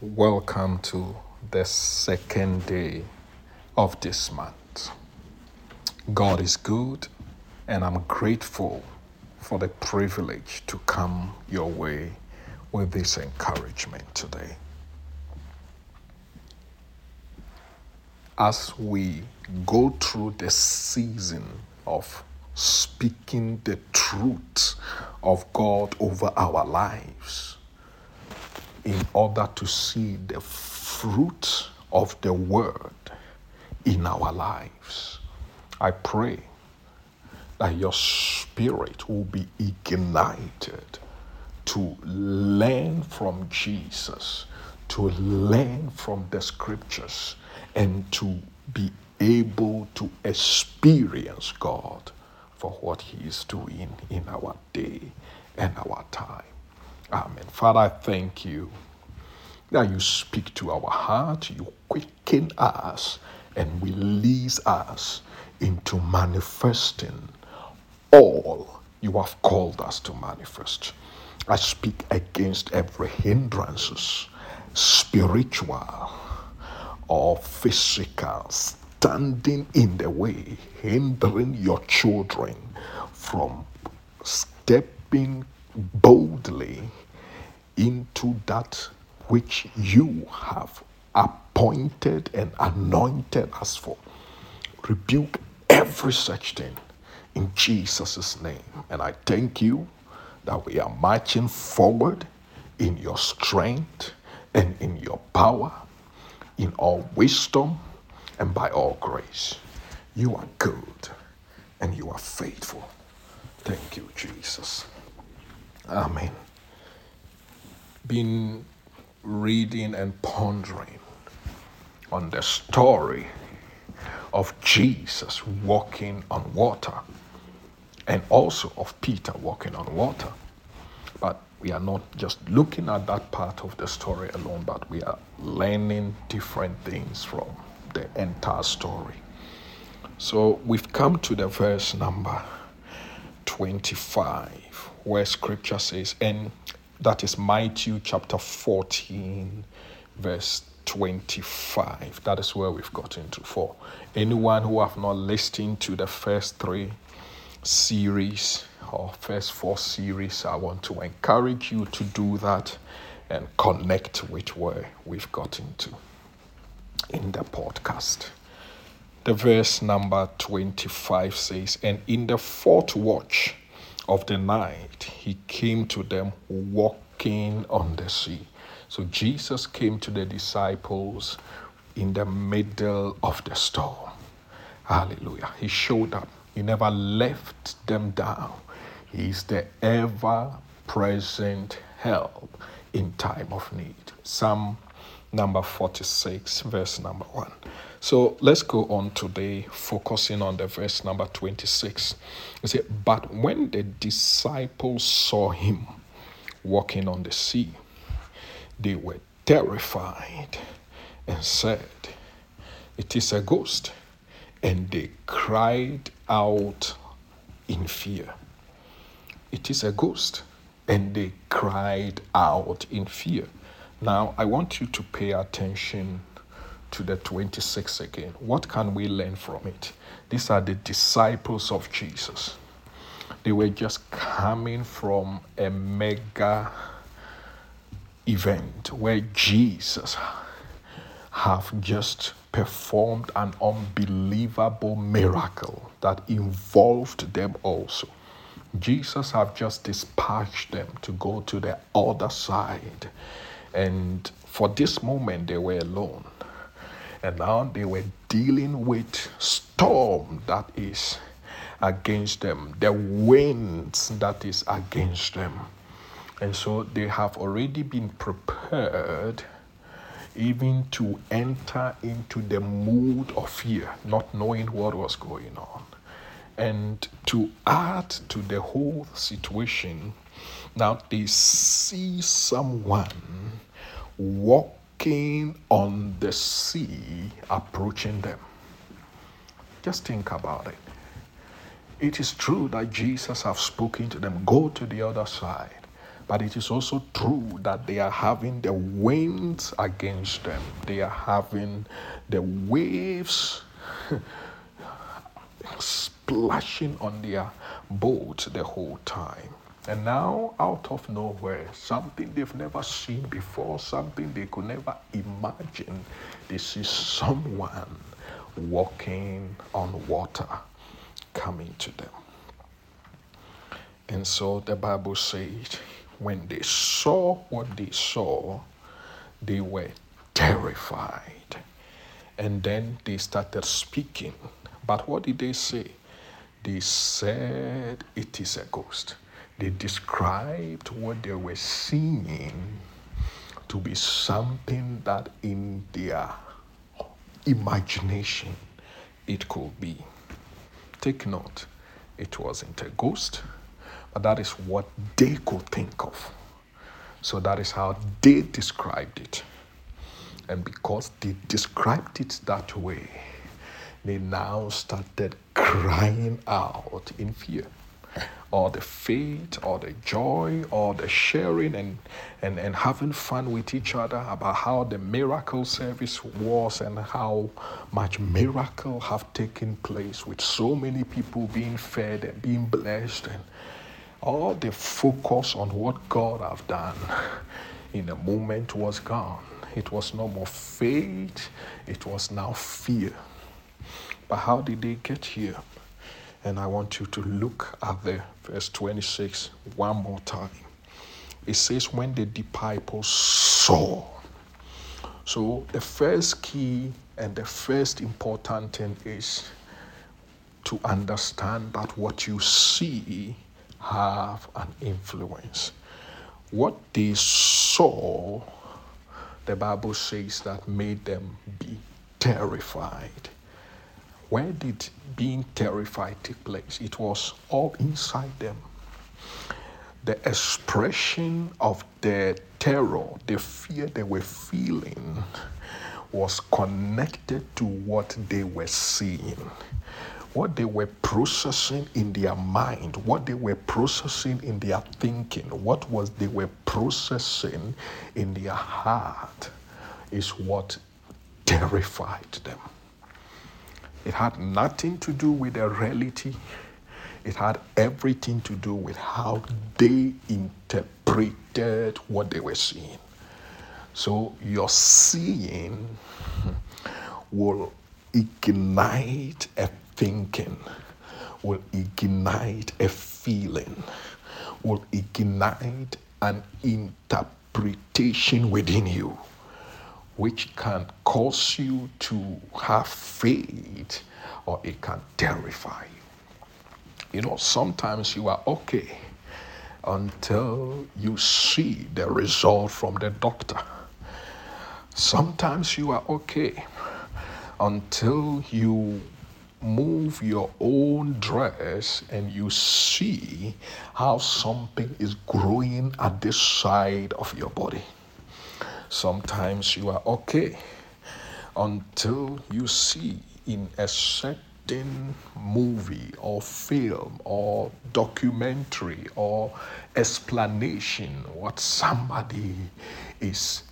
Welcome to the second day of this month. God is good, and I'm grateful for the privilege to come your way with this encouragement today. As we go through the season of speaking the truth of God over our lives, in order to see the fruit of the word in our lives. I pray that your spirit will be ignited to learn from Jesus, to learn from the scriptures, and to be able to experience God for what He is doing in our day and our time. Amen. Father, I thank you that you speak to our heart, you quicken us, and release us into manifesting all you have called us to manifest. I speak against every hindrances, spiritual or physical, standing in the way, hindering your children from stepping boldly into that which you have appointed and anointed us for. Rebuke every such thing in Jesus' name. And I thank you that we are marching forward in your strength and in your power, in all wisdom and by all grace. You are good and you are faithful. Thank you, Jesus. Amen. Been reading and pondering on the story of Jesus walking on water and also of Peter walking on water. But we are not just looking at that part of the story alone, but we are learning different things from the entire story. So we've come to the verse number 25, where scripture says, and that is Matthew chapter 14, verse 25. That is where we've gotten to. For anyone who have not listened to the first three series or first four series, I want to encourage you to do that and connect with where we've gotten to in the podcast. The verse number 25 says, And in the fourth watch of the night, he came to them walking on the sea. So Jesus came to the disciples in the middle of the storm. Hallelujah. He showed up. He never left them down. He's the ever present help in time of need. Psalm number 46, verse number 1. So let's go on today, focusing on the verse number 26. It said, But when the disciples saw him walking on the sea, they were terrified and said, It is a ghost. And they cried out in fear. It is a ghost. And they cried out in fear. Now, I want you to pay attention to the 26 again. What can we learn from it? These are the disciples of Jesus. They were just coming from a mega event where Jesus have just performed an unbelievable miracle that involved them also. Jesus have just dispatched them to go to the other side. And for this moment they were alone. And now they were dealing with storm that is against them, the winds that is against them. And so they have already been prepared even to enter into the mood of fear, not knowing what was going on. And to add to the whole situation, now they see someone walking on the sea approaching them. Just think about it. It is true that Jesus have spoken to them, go to the other side. But it is also true that they are having the winds against them, they are having the waves splashing on their boat the whole time. And now, out of nowhere, something they've never seen before, something they could never imagine, they see someone walking on water coming to them. And so the Bible says, when they saw what they saw, they were terrified. And then they started speaking. But what did they say? They said it is a ghost. They described what they were seeing to be something that in their imagination it could be. Take note, it wasn't a ghost, but that is what they could think of. So that is how they described it. And because they described it that way, they now started crying out in fear. Or the faith, or the joy, or the sharing and, and, and having fun with each other about how the miracle service was and how much miracle have taken place with so many people being fed and being blessed and all the focus on what God have done in a moment was gone. It was no more faith, it was now fear. But how did they get here? And I want you to look at the verse 26 one more time. It says, When the disciples saw. So the first key and the first important thing is to understand that what you see have an influence. What they saw, the Bible says that made them be terrified. Where did being terrified take place? It was all inside them. The expression of the terror, the fear they were feeling, was connected to what they were seeing what they were processing in their mind, what they were processing in their thinking, what was they were processing in their heart is what terrified them. It had nothing to do with the reality. It had everything to do with how they interpreted what they were seeing. So your seeing will ignite a thinking, will ignite a feeling, will ignite an interpretation within you, which can cause you to have faith or it can terrify you. You know, sometimes you are okay until you see the result from the doctor. Sometimes you are okay until you move your own dress and you see how something is growing at this side of your body. Sometimes you are okay until you see in a certain movie or film or documentary or explanation what somebody is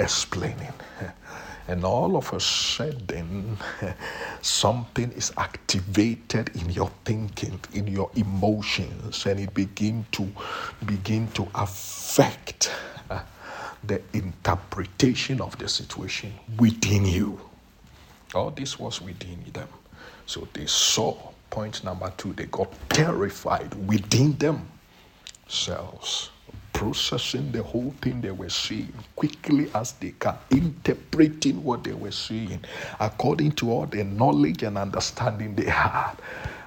explaining. and all of a sudden something is activated in your thinking in your emotions and it begin to begin to affect the interpretation of the situation within you. All this was within them. So they saw point number two they got terrified within themselves processing the whole thing they were seeing quickly as they can, interpreting what they were seeing according to all the knowledge and understanding they had.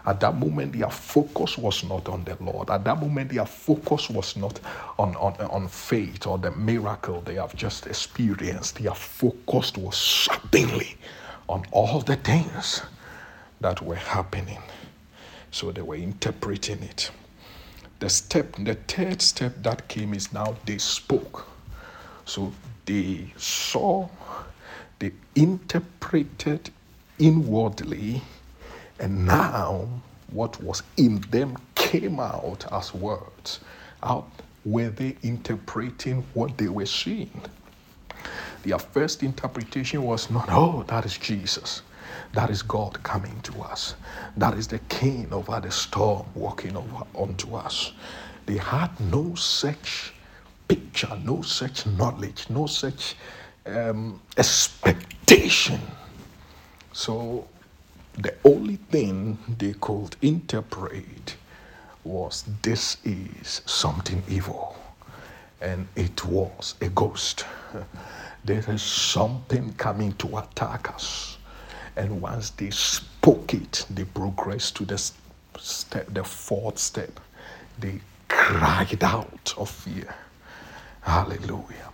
At that moment, their focus was not on the Lord. At that moment, their focus was not on, on, on faith or the miracle they have just experienced. Their focus was suddenly on all the things that were happening. So they were interpreting it. The step, the third step that came is now they spoke. So they saw, they interpreted inwardly, and now what was in them came out as words. Out were they interpreting what they were seeing? Their first interpretation was not, oh, that is Jesus. That is God coming to us. That is the king over the storm walking over onto us. They had no such picture, no such knowledge, no such um, expectation. So the only thing they could interpret was this is something evil. And it was a ghost. There is something coming to attack us. And once they spoke it, they progressed to the step, the fourth step. They cried out of fear. Hallelujah.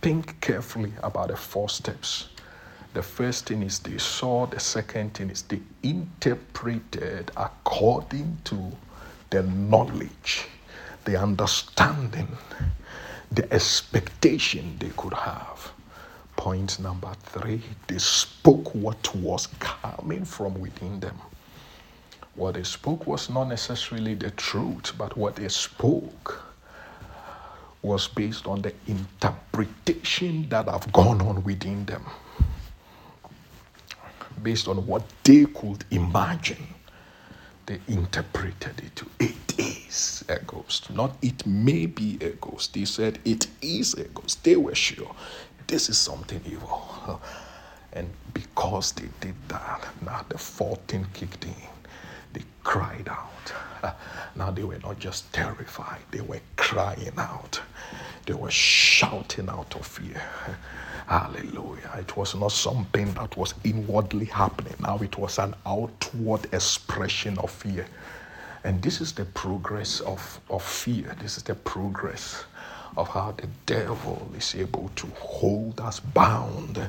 Think carefully about the four steps. The first thing is they saw, the second thing is they interpreted according to the knowledge, the understanding, the expectation they could have. Point number three, they spoke what was coming from within them. What they spoke was not necessarily the truth, but what they spoke was based on the interpretation that have gone on within them, based on what they could imagine. They interpreted it to it is a ghost, not it may be a ghost. They said it is a ghost. They were sure this is something evil. And because they did that, now the 14 kicked in. They cried out. Now they were not just terrified, they were crying out. They were shouting out of fear. Hallelujah. It was not something that was inwardly happening. Now it was an outward expression of fear. And this is the progress of, of fear. This is the progress of how the devil is able to hold us bound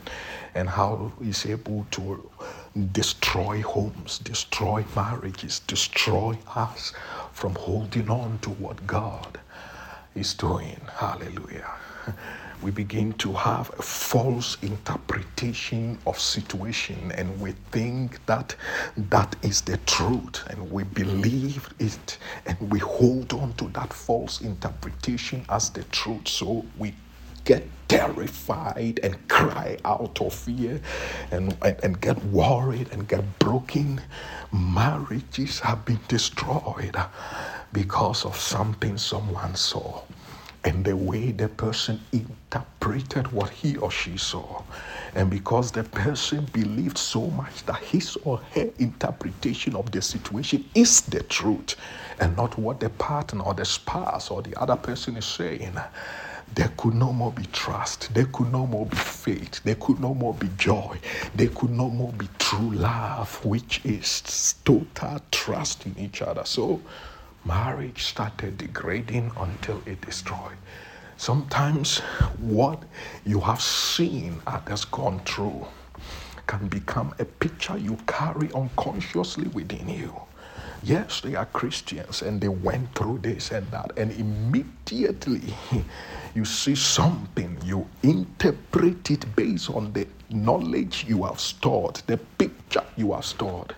and how he's able to destroy homes, destroy marriages, destroy us from holding on to what God is doing. Hallelujah. We begin to have a false interpretation of situation and we think that that is the truth and we believe it and we hold on to that false interpretation as the truth. So we get terrified and cry out of fear and, and, and, get worried and get broken. Marriages have been destroyed because of something someone saw and the way the person interpreted what he or she saw. And because the person believed so much that his or her interpretation of the situation is the truth and not what the partner or the spouse or the other person is saying, there could no more be trust. There could no more be faith. There could no more be joy. There could no more be true love, which is total trust in each other. So, marriage started degrading until it destroyed. Sometimes what you have seen others gone through can become a picture you carry unconsciously within you. Yes, they are Christians and they went through this and that, and immediately you see something, you interpret it based on the knowledge you have stored, the picture you have stored.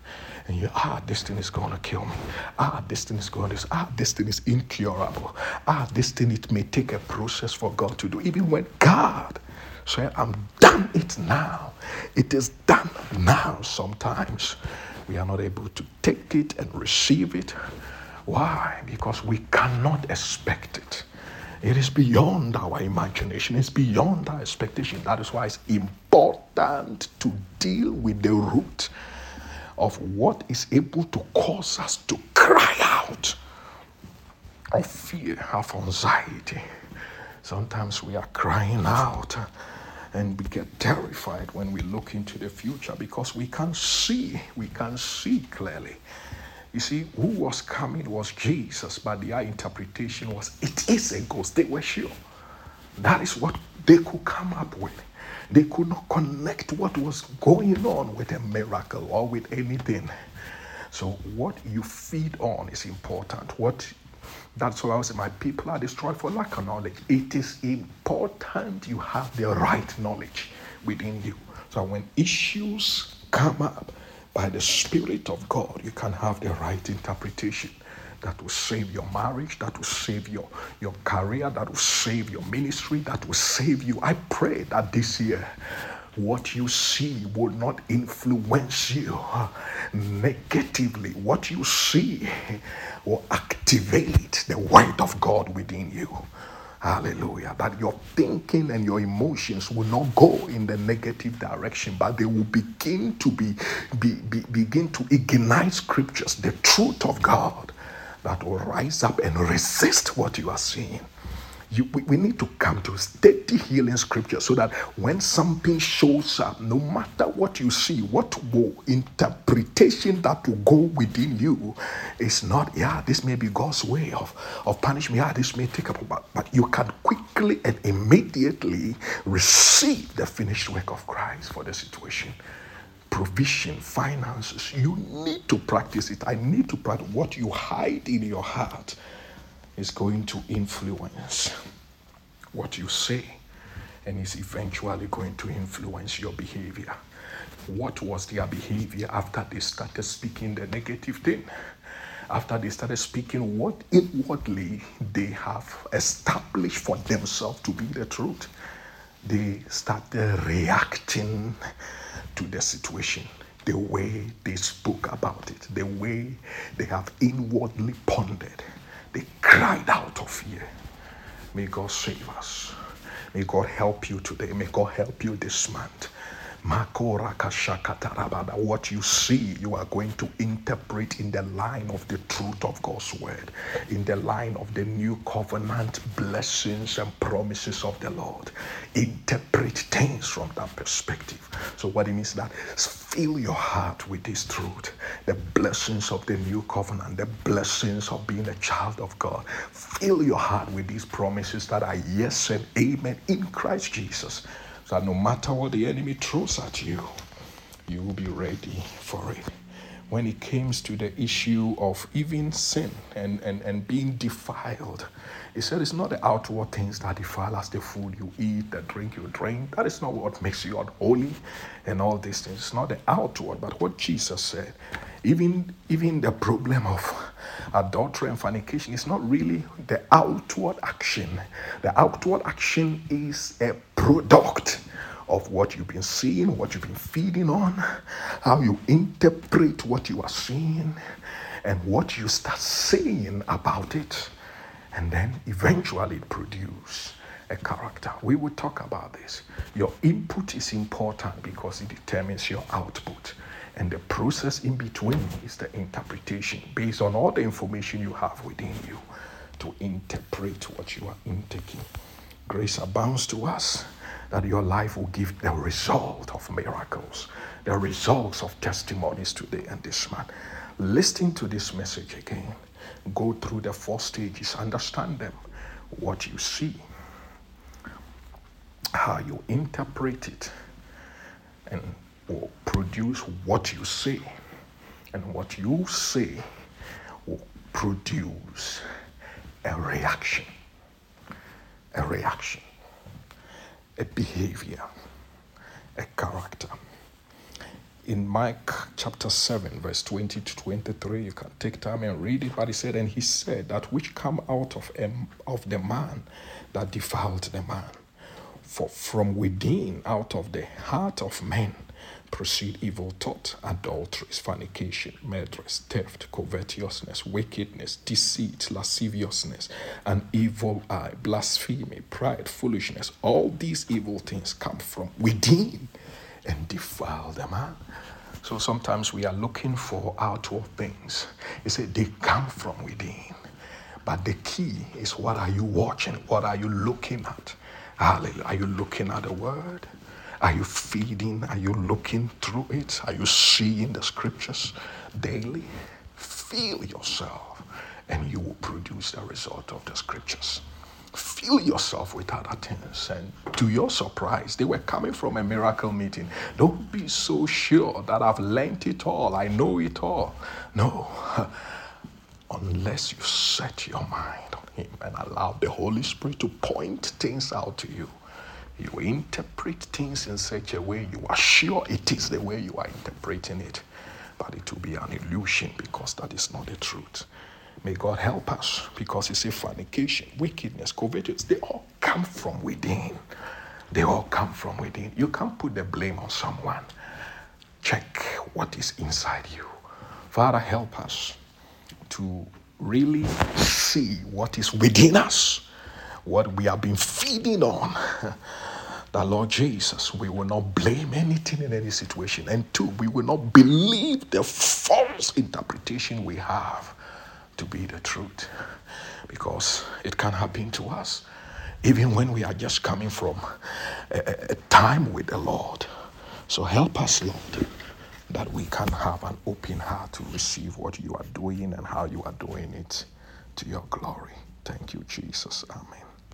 And you, ah, this thing is going to kill me. Ah, this thing is going to, ah, this thing is incurable. Ah, this thing, it may take a process for God to do. Even when God said, I'm done it now, it is done now sometimes we are not able to take it and receive it. Why? Because we cannot expect it. It is beyond our imagination, it's beyond our expectation. That is why it's important to deal with the root of what is able to cause us to cry out of fear, of anxiety. Sometimes we are crying out uh, and we get terrified when we look into the future because we can't see, we can't see clearly. You see, who was coming was Jesus, but their interpretation was, it is a ghost. They were sure. That is what they could come up with. They could not connect what was going on with a miracle or with anything. So, what you feed on is important. What that's why I say, My people are destroyed for lack of knowledge. It is important you have the right knowledge within you. So when issues come up by the Spirit of God, you can have the right interpretation. that will save your marriage, that will save your, your career, that will save your ministry, that will save you. I pray that this year, what you see will not influence you negatively. What you see will activate the word of God within you. Hallelujah. That your thinking and your emotions will not go in the negative direction, but they will begin to be, be, be begin to ignite scriptures, the truth of God that will rise up and resist what you are seeing. You, we, we need to come to steady healing scripture so that when something shows up, no matter what you see, what will interpretation that will go within you is not, yeah, this may be God's way of, of punishment. Yeah, this may take up, but, but you can quickly and immediately receive the finished work of Christ for the situation provision, finances. You need to practice it. I need to practice what you hide in your heart is going to influence what you say and is eventually going to influence your behavior. What was their behavior after they started speaking the negative thing? After they started speaking what inwardly they have established for themselves to be the truth, they started reacting to the situation the way they spoke about it, the way they have inwardly pondered they cried out of fear. May God save us. May God help you today. May God help you this month. What you see, you are going to interpret in the line of the truth of God's word, in the line of the new covenant blessings and promises of the Lord. Interpret things from that perspective. So, what it means that fill your heart with this truth, the blessings of the new covenant, the blessings of being a child of God. Fill your heart with these promises that are yes and amen in Christ Jesus that no matter what the enemy throws at you, you will be ready for it. When it comes to the issue of even sin and, and, and being defiled, he said it's not the outward things that defile us, the food you eat, the drink you drink. That is not what makes you unholy and all these things. It's not the outward, but what Jesus said. Even, even the problem of adultery and fornication is not really the outward action. The outward action is a product of what you've been seeing, what you've been feeding on, how you interpret what you are seeing, and what you start saying about it. And then eventually produce a character. We will talk about this. Your input is important because it determines your output. And the process in between is the interpretation based on all the information you have within you to interpret what you are intaking. Grace abounds to us that your life will give the result of miracles, the results of testimonies today and this month. Listen to this message again. Go through the four stages, understand them, what you see, how you interpret it, and will produce what you say. And what you say will produce a reaction. A reaction a behavior, a character. In Mark chapter 7, verse 20 to 23, you can take time and read it. But he said, And he said, That which come out of, him, of the man that defiled the man. For from within, out of the heart of men, proceed evil thought, adulteries, fornication, murders, theft, covetousness, wickedness, deceit, lasciviousness, an evil eye, blasphemy, pride, foolishness. All these evil things come from within and defile the man. So sometimes we are looking for outward things. He said they come from within. But the key is what are you watching? What are you looking at? Hallelujah. Are you looking at the word? Are you feeding? Are you looking through it? Are you seeing the scriptures daily? Feel yourself, and you will produce the result of the scriptures. Fill yourself with other things. And to your surprise, they were coming from a miracle meeting. Don't be so sure that I've learned it all, I know it all. No. Unless you set your mind on Him and allow the Holy Spirit to point things out to you you interpret things in such a way you are sure it is the way you are interpreting it, but it will be an illusion because that is not the truth. May God help us because He said fornication, wickedness, covetousness, they all come from within. They all come from within. You can't put the blame on someone. Check what is inside you. Father, help us to really see what is within us, what we have been feeding on. that Lord Jesus, we will not blame anything in any situation. And two, we will not believe the false interpretation we have to be the truth because it can happen to us even when we are just coming from a, a, time with the Lord. So help us, Lord, that we can have an open heart to receive what you are doing and how you are doing it to your glory. Thank you, Jesus. Amen.